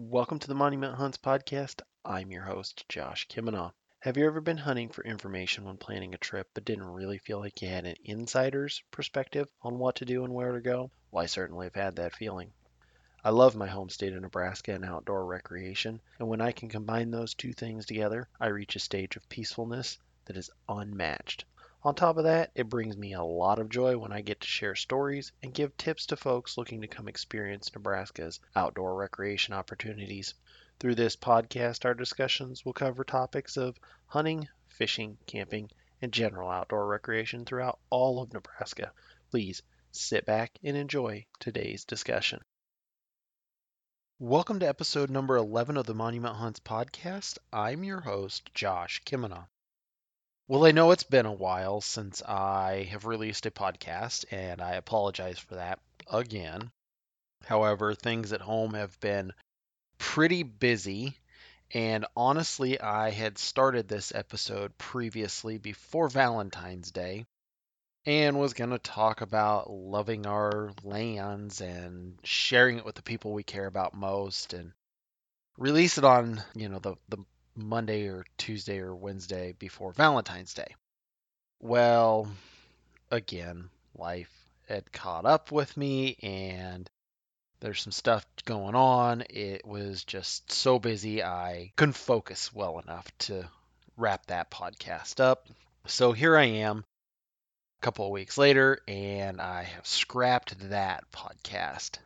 Welcome to the Monument Hunts podcast. I'm your host, Josh Kimina. Have you ever been hunting for information when planning a trip but didn't really feel like you had an insider's perspective on what to do and where to go? Well, I certainly have had that feeling. I love my home state of Nebraska and outdoor recreation, and when I can combine those two things together, I reach a stage of peacefulness that is unmatched. On top of that, it brings me a lot of joy when I get to share stories and give tips to folks looking to come experience Nebraska's outdoor recreation opportunities. Through this podcast, our discussions will cover topics of hunting, fishing, camping, and general outdoor recreation throughout all of Nebraska. Please sit back and enjoy today's discussion. Welcome to episode number 11 of the Monument Hunts podcast. I'm your host, Josh Kimina. Well, I know it's been a while since I have released a podcast, and I apologize for that again. However, things at home have been pretty busy, and honestly, I had started this episode previously before Valentine's Day and was going to talk about loving our lands and sharing it with the people we care about most and release it on, you know, the, the Monday or Tuesday or Wednesday before Valentine's Day. Well, again, life had caught up with me and there's some stuff going on. It was just so busy, I couldn't focus well enough to wrap that podcast up. So here I am a couple of weeks later, and I have scrapped that podcast.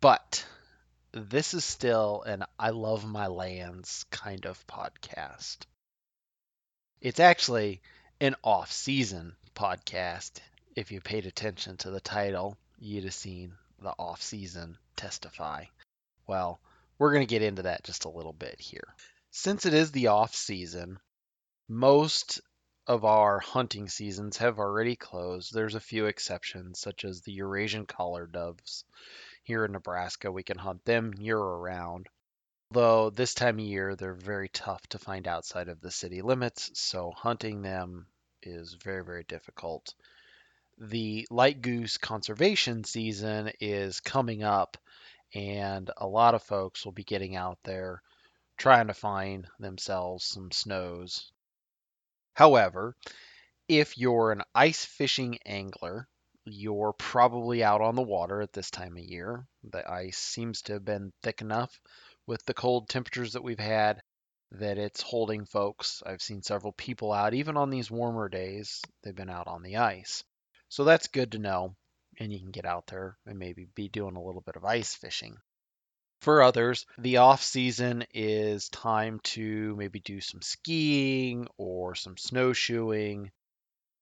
But this is still an I love my lands kind of podcast. It's actually an off season podcast. If you paid attention to the title, you'd have seen the off season testify. Well, we're going to get into that just a little bit here. Since it is the off season, most of our hunting seasons have already closed. There's a few exceptions, such as the Eurasian collar doves here in Nebraska. We can hunt them year round. Though this time of year they're very tough to find outside of the city limits, so hunting them is very, very difficult. The light goose conservation season is coming up, and a lot of folks will be getting out there trying to find themselves some snows. However, if you're an ice fishing angler, you're probably out on the water at this time of year. The ice seems to have been thick enough with the cold temperatures that we've had that it's holding folks. I've seen several people out, even on these warmer days, they've been out on the ice. So that's good to know. And you can get out there and maybe be doing a little bit of ice fishing. For others, the off season is time to maybe do some skiing or some snowshoeing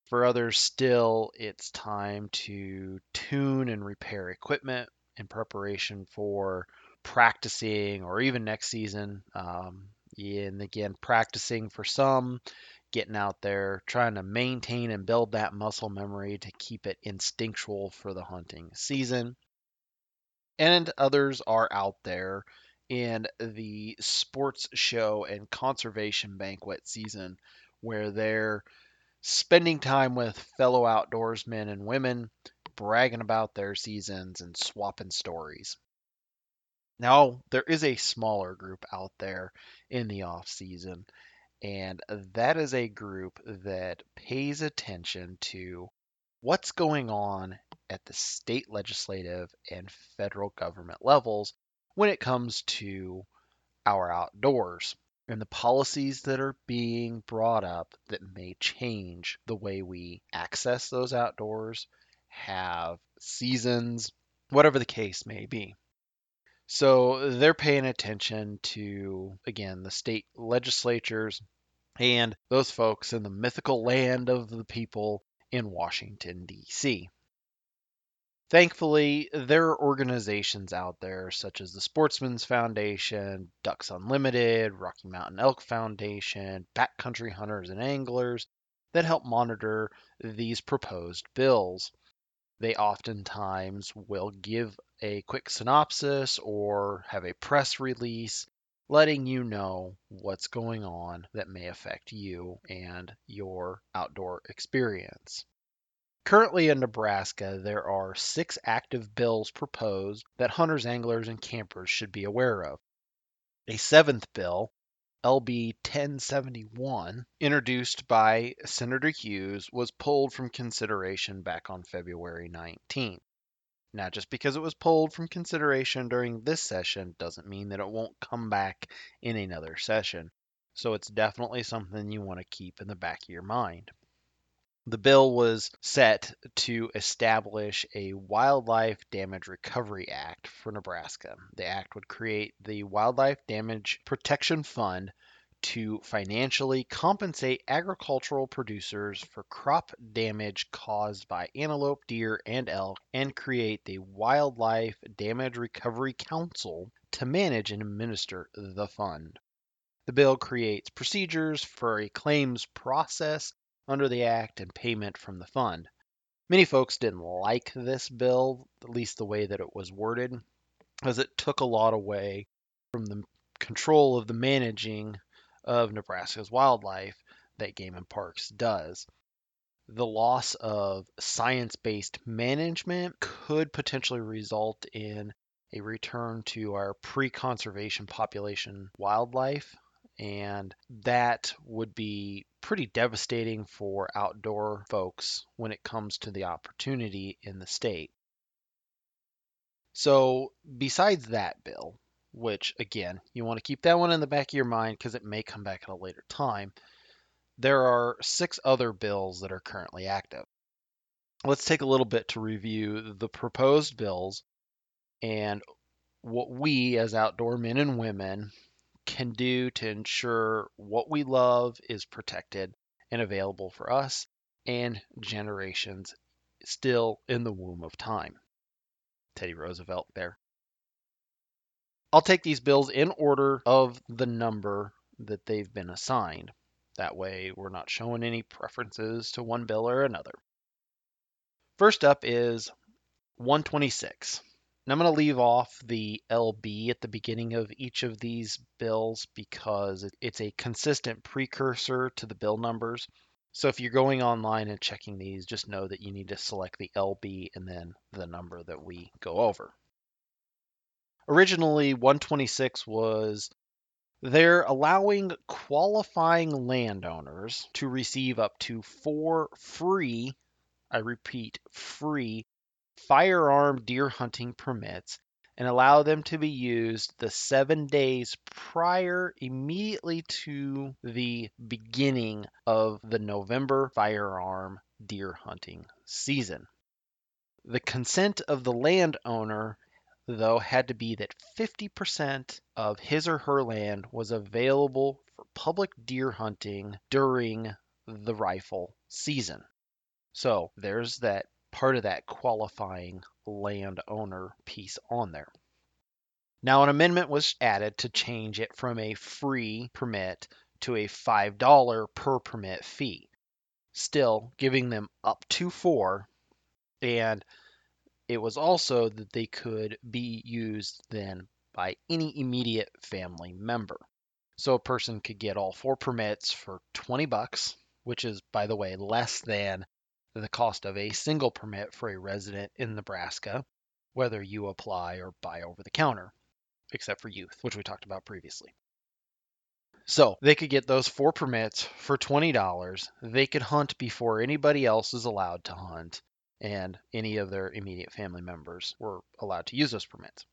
for others, still, it's time to tune and repair equipment in preparation for practicing or even next season. Um, and again, practicing for some, getting out there, trying to maintain and build that muscle memory to keep it instinctual for the hunting season. And others are out there in the sports show and conservation banquet season where they're spending time with fellow outdoorsmen and women, bragging about their seasons and swapping stories. Now, there is a smaller group out there in the off season, and that is a group that pays attention to what's going on at the state legislative and federal government levels when it comes to our outdoors and the policies that are being brought up that may change the way we access those outdoors, have seasons, whatever the case may be. So they're paying attention to, again, the state legislatures and those folks in the mythical land of the people in Washington, D.C. Thankfully, there are organizations out there such as the Sportsman's Foundation, Ducks Unlimited, Rocky Mountain Elk Foundation, Backcountry Hunters and Anglers that help monitor these proposed bills. They oftentimes will give a quick synopsis or have a press release letting you know what's going on that may affect you and your outdoor experience. Currently in Nebraska, there are six active bills proposed that hunters, anglers, and campers should be aware of. A seventh bill, LB 1071, introduced by Senator Hughes, was pulled from consideration back on February 19. Now, just because it was pulled from consideration during this session doesn't mean that it won't come back in another session. So it's definitely something you want to keep in the back of your mind. The bill was set to establish a Wildlife Damage Recovery Act for Nebraska. The act would create the Wildlife Damage Protection Fund to financially compensate agricultural producers for crop damage caused by antelope, deer, and elk, and create the Wildlife Damage Recovery Council to manage and administer the fund. The bill creates procedures for a claims process under the Act and payment from the fund. Many folks didn't like this bill, at least the way that it was worded, as it took a lot away from the control of the managing of Nebraska's wildlife that Game and Parks does. The loss of science based management could potentially result in a return to our pre conservation population wildlife and that would be pretty devastating for outdoor folks when it comes to the opportunity in the state. So, besides that bill, which again, you want to keep that one in the back of your mind because it may come back at a later time, there are six other bills that are currently active. Let's take a little bit to review the proposed bills and what we as outdoor men and women can do to ensure what we love is protected and available for us and generations still in the womb of time. Teddy Roosevelt there. I'll take these bills in order of the number that they've been assigned. That way, we're not showing any preferences to one bill or another. First up is 126. And I'm going to leave off the LB at the beginning of each of these bills because it's a consistent precursor to the bill numbers. So if you're going online and checking these, just know that you need to select the LB and then the number that we go over. Originally, 126 was they're allowing qualifying landowners to receive up to four free, I repeat, free firearm deer hunting permits and allow them to be used the seven days prior immediately to the beginning of the November firearm deer hunting season. The consent of the landowner, though, had to be that 50% of his or her land was available for public deer hunting during the rifle season. So there's that part of that qualifying landowner piece on there. Now, an amendment was added to change it from a free permit to a $5 per permit fee, still giving them up to four. And it was also that they could be used then by any immediate family member. So a person could get all four permits for 20 bucks, which is, by the way, less than the cost of a single permit for a resident in Nebraska, whether you apply or buy over the counter, except for youth, which we talked about previously. So they could get those four permits for $20. They could hunt before anybody else is allowed to hunt, and any of their immediate family members were allowed to use those permits.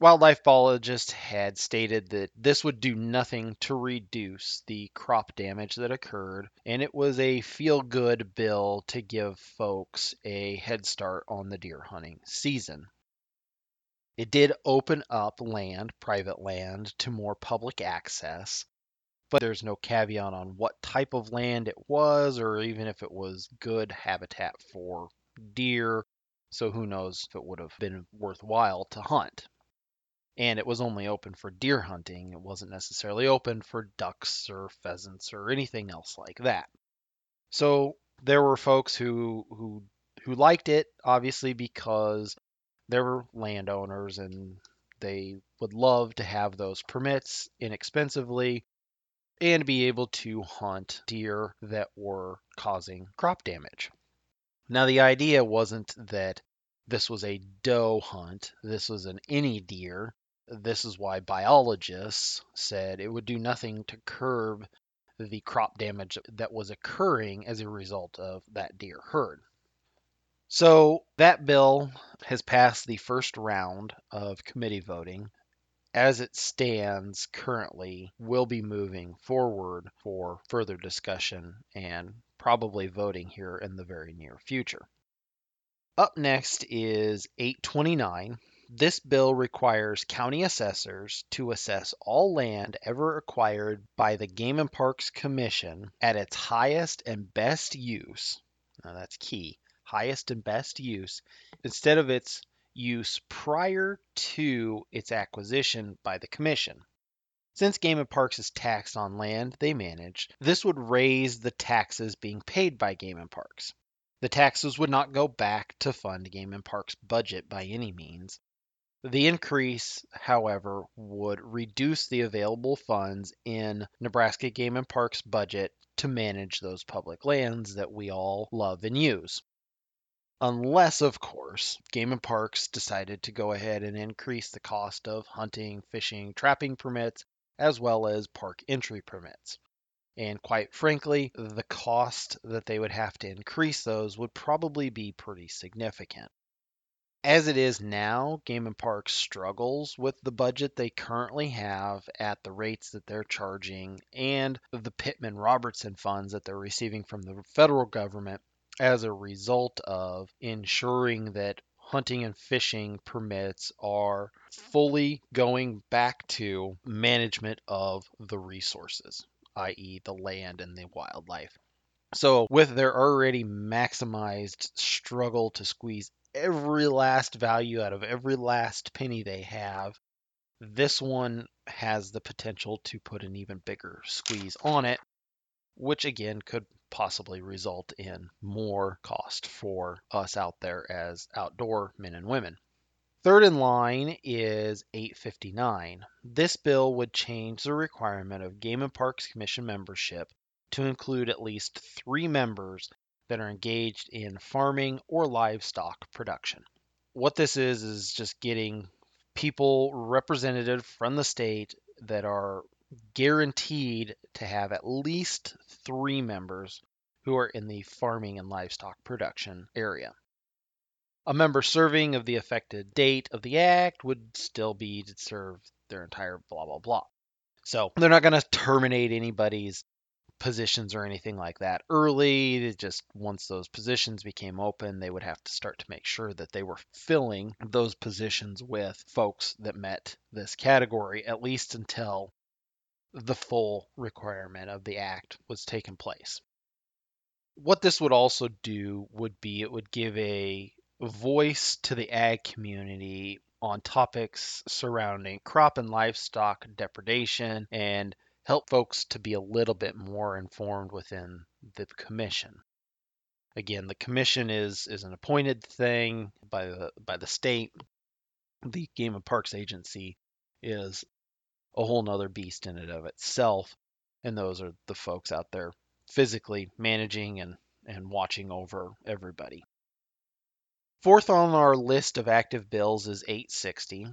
Wildlife biologists had stated that this would do nothing to reduce the crop damage that occurred, and it was a feel good bill to give folks a head start on the deer hunting season. It did open up land, private land, to more public access, but there's no caveat on what type of land it was or even if it was good habitat for deer. So who knows if it would have been worthwhile to hunt and it was only open for deer hunting. It wasn't necessarily open for ducks or pheasants or anything else like that. So there were folks who who who liked it obviously because they were landowners and they would love to have those permits inexpensively and be able to hunt deer that were causing crop damage. Now the idea wasn't that this was a doe hunt, this was an any deer This is why biologists said it would do nothing to curb the crop damage that was occurring as a result of that deer herd. So that bill has passed the first round of committee voting. As it stands currently, will be moving forward for further discussion and probably voting here in the very near future. Up next is 829. This bill requires county assessors to assess all land ever acquired by the Game and Parks Commission at its highest and best use. Now that's key highest and best use instead of its use prior to its acquisition by the Commission. Since Game and Parks is taxed on land they manage, this would raise the taxes being paid by Game and Parks. The taxes would not go back to fund Game and Parks' budget by any means. The increase, however, would reduce the available funds in Nebraska Game and Parks budget to manage those public lands that we all love and use. Unless, of course, Game and Parks decided to go ahead and increase the cost of hunting, fishing, trapping permits, as well as park entry permits. And quite frankly, the cost that they would have to increase those would probably be pretty significant. As it is now, Game and Parks struggles with the budget they currently have at the rates that they're charging and the Pittman Robertson funds that they're receiving from the federal government as a result of ensuring that hunting and fishing permits are fully going back to management of the resources, i.e., the land and the wildlife. So, with their already maximized struggle to squeeze every last value out of every last penny they have, this one has the potential to put an even bigger squeeze on it, which again could possibly result in more cost for us out there as outdoor men and women. Third in line is 859. This bill would change the requirement of Game and Parks Commission membership to include at least three members that are engaged in farming or livestock production. What this is, is just getting people represented from the state that are guaranteed to have at least three members who are in the farming and livestock production area. A member serving of the affected date of the act would still be to serve their entire blah blah blah. So they're not going to terminate anybody's positions or anything like that early. Just once those positions became open, they would have to start to make sure that they were filling those positions with folks that met this category, at least until the full requirement of the act was taken place. What this would also do would be it would give a voice to the ag community on topics surrounding crop and livestock depredation and help folks to be a little bit more informed within the commission. Again, the commission is is an appointed thing by the by the state. The Game and Parks Agency is a whole nother beast in and of itself. And those are the folks out there physically managing and, and watching over everybody. Fourth on our list of active bills is 860.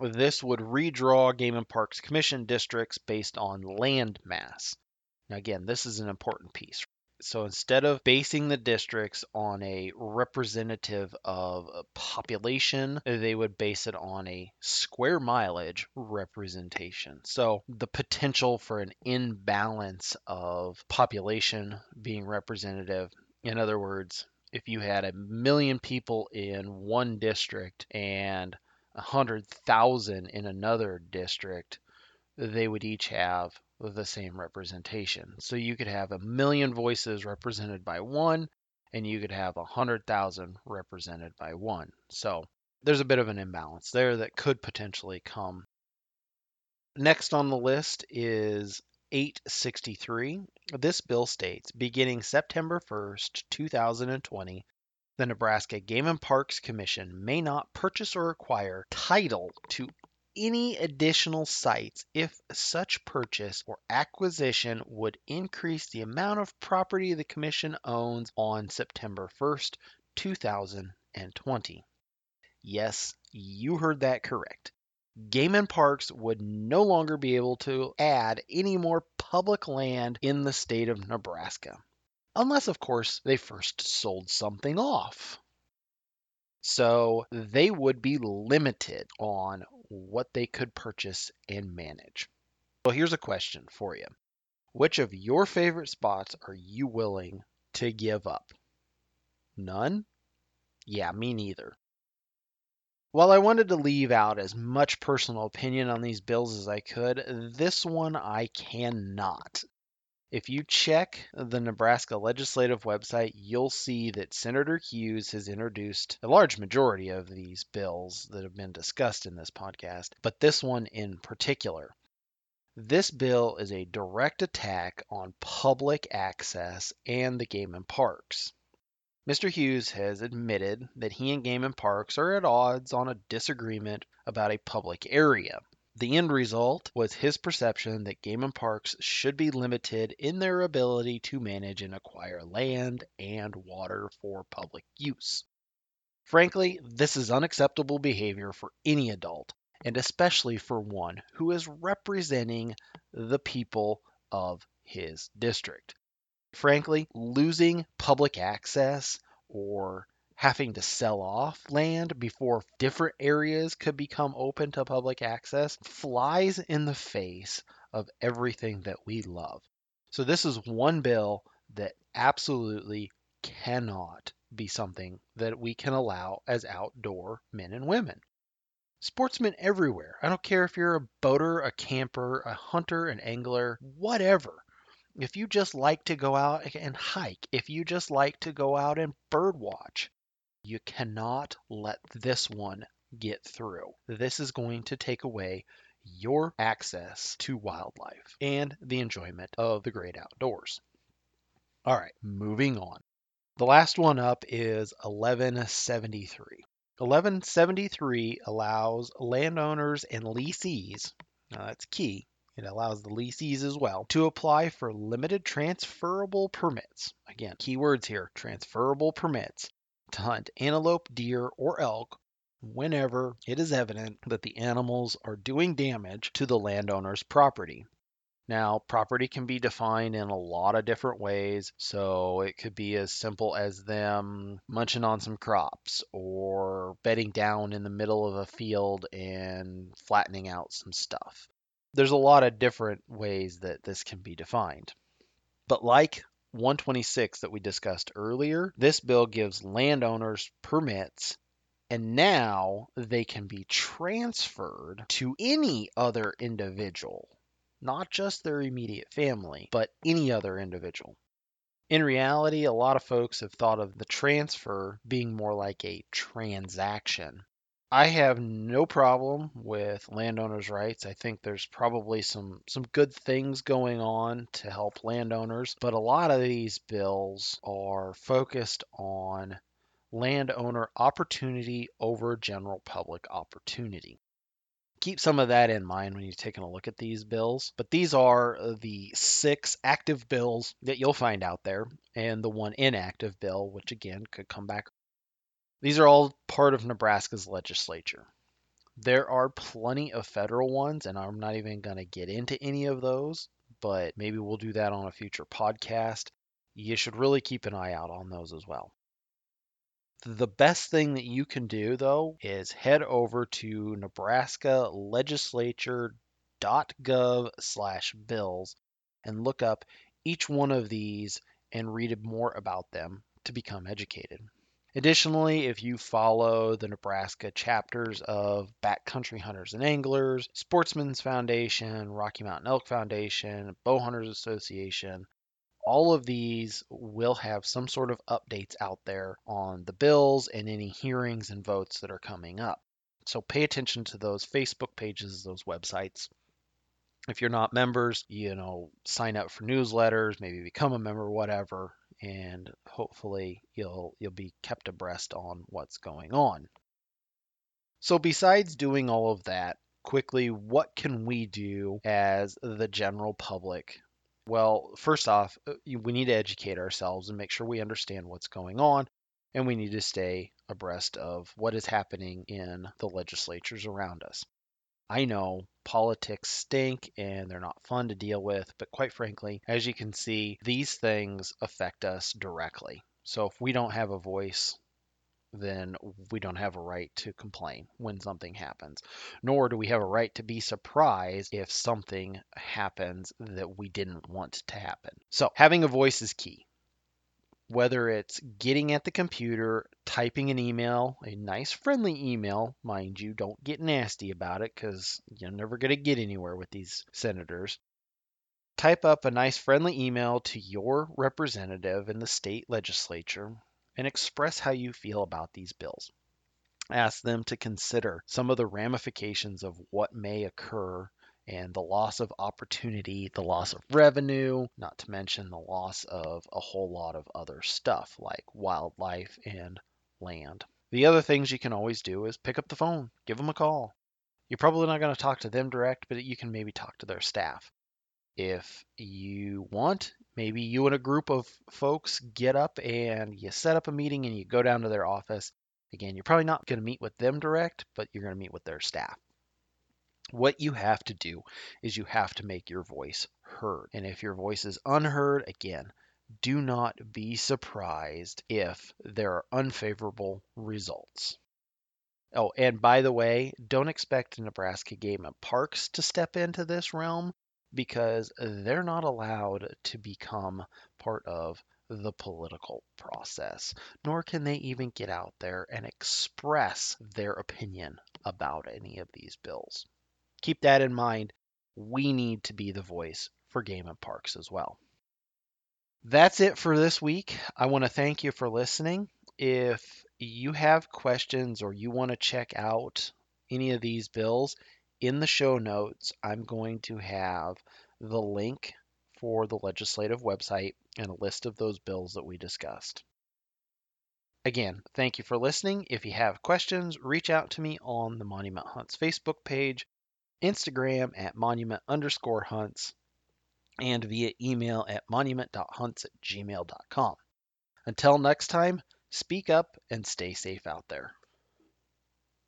This would redraw Game and Parks Commission districts based on land mass. Now, again, this is an important piece. So instead of basing the districts on a representative of a population, they would base it on a square mileage representation. So the potential for an imbalance of population being representative, in other words, if you had a million people in one district and a hundred thousand in another district, they would each have the same representation. So you could have a million voices represented by one, and you could have a hundred thousand represented by one. So there's a bit of an imbalance there that could potentially come. Next on the list is 863. This bill states beginning September 1st, 2020, the Nebraska Game and Parks Commission may not purchase or acquire title to any additional sites if such purchase or acquisition would increase the amount of property the Commission owns on September 1st, 2020. Yes, you heard that correct. Game and Parks would no longer be able to add any more public land in the state of Nebraska. Unless, of course, they first sold something off. So they would be limited on what they could purchase and manage. So here's a question for you Which of your favorite spots are you willing to give up? None? Yeah, me neither. While I wanted to leave out as much personal opinion on these bills as I could, this one I cannot. If you check the Nebraska legislative website, you'll see that Senator Hughes has introduced a large majority of these bills that have been discussed in this podcast, but this one in particular. This bill is a direct attack on public access and the game and parks. Mr. Hughes has admitted that he and Game and Parks are at odds on a disagreement about a public area. The end result was his perception that game and parks should be limited in their ability to manage and acquire land and water for public use. Frankly, this is unacceptable behavior for any adult, and especially for one who is representing the people of his district. Frankly, losing public access or having to sell off land before different areas could become open to public access flies in the face of everything that we love. So, this is one bill that absolutely cannot be something that we can allow as outdoor men and women. Sportsmen everywhere. I don't care if you're a boater, a camper, a hunter, an angler, whatever. If you just like to go out and hike, if you just like to go out and bird watch, you cannot let this one get through. This is going to take away your access to wildlife and the enjoyment of the great outdoors. All right, moving on. The last one up is 1173. 1173 allows landowners and lessees, now that's key, it allows the lessees as well to apply for limited transferable permits. Again, keywords here transferable permits to hunt antelope, deer, or elk whenever it is evident that the animals are doing damage to the landowner's property. Now, property can be defined in a lot of different ways. So it could be as simple as them munching on some crops or bedding down in the middle of a field and flattening out some stuff. There's a lot of different ways that this can be defined. But like 126 that we discussed earlier, this bill gives landowners permits and now they can be transferred to any other individual, not just their immediate family, but any other individual. In reality, a lot of folks have thought of the transfer being more like a transaction. I have no problem with landowners' rights. I think there's probably some some good things going on to help landowners, but a lot of these bills are focused on landowner opportunity over general public opportunity. Keep some of that in mind when you're taking a look at these bills. But these are the six active bills that you'll find out there, and the one inactive bill, which again could come back these are all part of Nebraska's legislature. There are plenty of federal ones, and I'm not even going to get into any of those, but maybe we'll do that on a future podcast. You should really keep an eye out on those as well. The best thing that you can do, though, is head over to Nebraska legislature.gov slash bills and look up each one of these and read more about them to become educated. Additionally, if you follow the Nebraska chapters of Backcountry Hunters and Anglers, Sportsmen's Foundation, Rocky Mountain Elk Foundation, Bow Hunters Association, all of these will have some sort of updates out there on the bills and any hearings and votes that are coming up. So pay attention to those Facebook pages, those websites. If you're not members, you know, sign up for newsletters, maybe become a member, whatever, and hopefully you'll you'll be kept abreast on what's going on. So besides doing all of that, quickly, what can we do as the general public? Well, first off, uh, we need to educate ourselves and make sure we understand what's going on, and we need to stay abreast of what is happening in the legislatures around us. I know politics stink and they're not fun to deal with, but quite frankly, as you can see, these things affect us directly. So if we don't have a voice, then we don't have a right to complain when something happens. Nor do we have a right to be surprised if something happens that we didn't want to happen. So having a voice is key whether it's getting at the computer, typing an email, a nice friendly email, mind you, don't get nasty about it because you're never going to get anywhere with these senators. Type up a nice friendly email to your representative in the state legislature and express how you feel about these bills. Ask them to consider some of the ramifications of what may occur and the loss of opportunity, the loss of revenue, not to mention the loss of a whole lot of other stuff like wildlife and land. The other things you can always do is pick up the phone, give them a call. You're probably not going to talk to them direct, but you can maybe talk to their staff. If you want, maybe you and a group of folks get up and you set up a meeting and you go down to their office. Again, you're probably not going to meet with them direct, but you're going to meet with their staff. What you have to do is you have to make your voice heard. And if your voice is unheard, again, do not be surprised if there are unfavorable results. Oh, and by the way, don't expect Nebraska Game and Parks to step into this realm because they're not allowed to become part of the political process, nor can they even get out there and express their opinion about any of these bills keep that in mind. We need to be the voice for Game and Parks as well. That's it for this week. I want to thank you for listening. If you have questions or you want to check out any of these bills, in the show notes, I'm going to have the link for the legislative website and a list of those bills that we discussed. Again, thank you for listening. If you have questions, reach out to me on the Monument Hunts Facebook page Instagram at monument underscore hunts, and via email at monument.hunts at gmail.com. Until next time, speak up and stay safe out there.